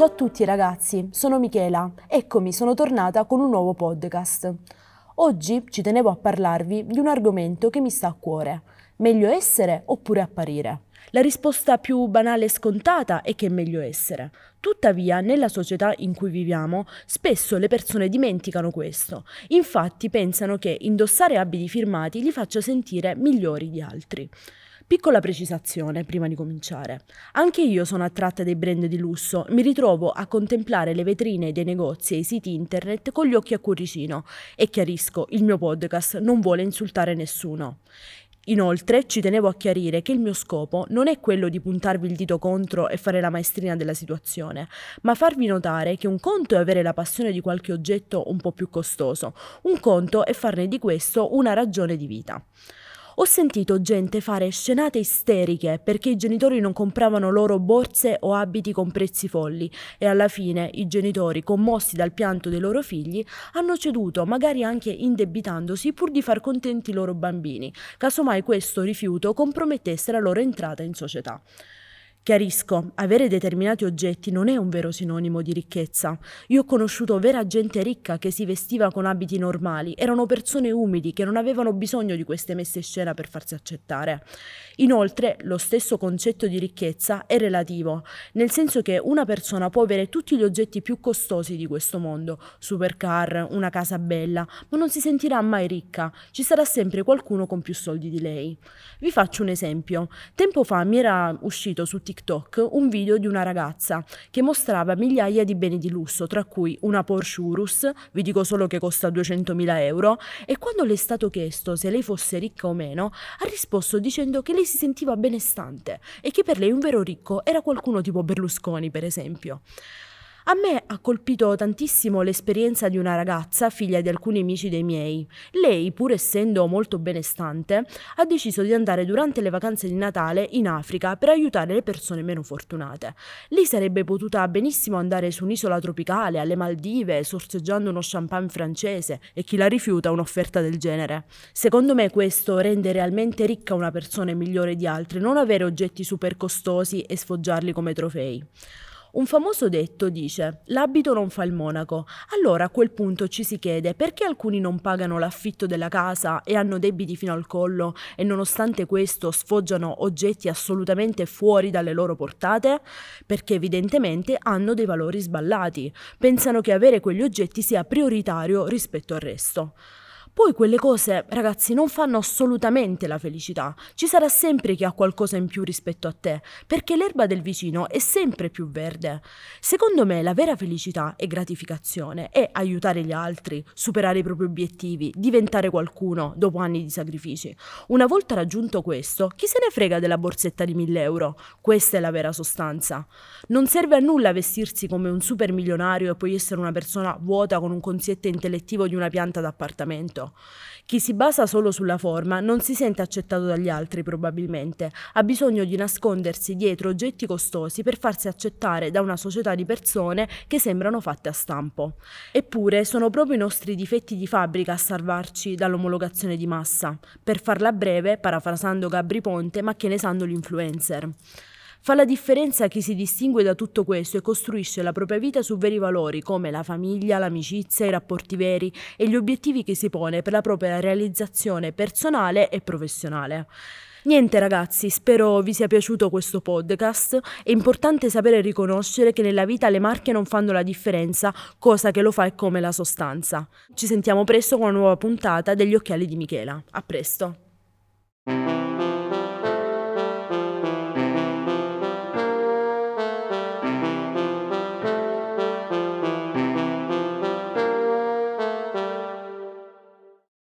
Ciao a tutti ragazzi, sono Michela. Eccomi, sono tornata con un nuovo podcast. Oggi ci tenevo a parlarvi di un argomento che mi sta a cuore. Meglio essere oppure apparire? La risposta più banale e scontata è che è meglio essere. Tuttavia, nella società in cui viviamo, spesso le persone dimenticano questo. Infatti pensano che indossare abiti firmati li faccia sentire migliori di altri. Piccola precisazione prima di cominciare. Anche io sono attratta dai brand di lusso, mi ritrovo a contemplare le vetrine dei negozi e i siti internet con gli occhi a cuoricino e chiarisco, il mio podcast non vuole insultare nessuno. Inoltre ci tenevo a chiarire che il mio scopo non è quello di puntarvi il dito contro e fare la maestrina della situazione, ma farvi notare che un conto è avere la passione di qualche oggetto un po' più costoso, un conto è farne di questo una ragione di vita. Ho sentito gente fare scenate isteriche perché i genitori non compravano loro borse o abiti con prezzi folli e alla fine i genitori, commossi dal pianto dei loro figli, hanno ceduto, magari anche indebitandosi pur di far contenti i loro bambini, casomai questo rifiuto compromettesse la loro entrata in società. Chiarisco, avere determinati oggetti non è un vero sinonimo di ricchezza. Io ho conosciuto vera gente ricca che si vestiva con abiti normali, erano persone umili che non avevano bisogno di queste messe in scena per farsi accettare. Inoltre, lo stesso concetto di ricchezza è relativo, nel senso che una persona può avere tutti gli oggetti più costosi di questo mondo, supercar, una casa bella, ma non si sentirà mai ricca, ci sarà sempre qualcuno con più soldi di lei. Vi faccio un esempio. Tempo fa mi era uscito su TikTok un video di una ragazza che mostrava migliaia di beni di lusso, tra cui una Porsche Urus, vi dico solo che costa 200.000 euro, e quando le è stato chiesto se lei fosse ricca o meno, ha risposto dicendo che lei si sentiva benestante e che per lei un vero ricco era qualcuno tipo Berlusconi, per esempio. A me ha colpito tantissimo l'esperienza di una ragazza, figlia di alcuni amici dei miei. Lei, pur essendo molto benestante, ha deciso di andare durante le vacanze di Natale in Africa per aiutare le persone meno fortunate. Lei sarebbe potuta benissimo andare su un'isola tropicale, alle Maldive, sorseggiando uno champagne francese, e chi la rifiuta un'offerta del genere. Secondo me questo rende realmente ricca una persona migliore di altre, non avere oggetti super costosi e sfoggiarli come trofei. Un famoso detto dice l'abito non fa il monaco. Allora a quel punto ci si chiede perché alcuni non pagano l'affitto della casa e hanno debiti fino al collo e nonostante questo sfoggiano oggetti assolutamente fuori dalle loro portate? Perché evidentemente hanno dei valori sballati. Pensano che avere quegli oggetti sia prioritario rispetto al resto. Poi quelle cose, ragazzi, non fanno assolutamente la felicità. Ci sarà sempre chi ha qualcosa in più rispetto a te, perché l'erba del vicino è sempre più verde. Secondo me la vera felicità e gratificazione è aiutare gli altri, superare i propri obiettivi, diventare qualcuno dopo anni di sacrifici. Una volta raggiunto questo, chi se ne frega della borsetta di 1000 euro? Questa è la vera sostanza. Non serve a nulla vestirsi come un super milionario e poi essere una persona vuota con un consietto intellettivo di una pianta d'appartamento tutto. Chi si basa solo sulla forma non si sente accettato dagli altri probabilmente, ha bisogno di nascondersi dietro oggetti costosi per farsi accettare da una società di persone che sembrano fatte a stampo. Eppure sono proprio i nostri difetti di fabbrica a salvarci dall'omologazione di massa. Per farla breve, parafrasando Gabri Ponte, ma che ne sanno gli. Fa la differenza chi si distingue da tutto questo e costruisce la propria vita su veri valori come la famiglia, l'amicizia, i rapporti veri e gli obiettivi che si pone per la propria realizzazione personale e professionale. Niente ragazzi, spero vi sia piaciuto questo podcast. È importante sapere riconoscere che nella vita le marche non fanno la differenza, cosa che lo fa è come la sostanza. Ci sentiamo presto con una nuova puntata degli occhiali di Michela. A presto.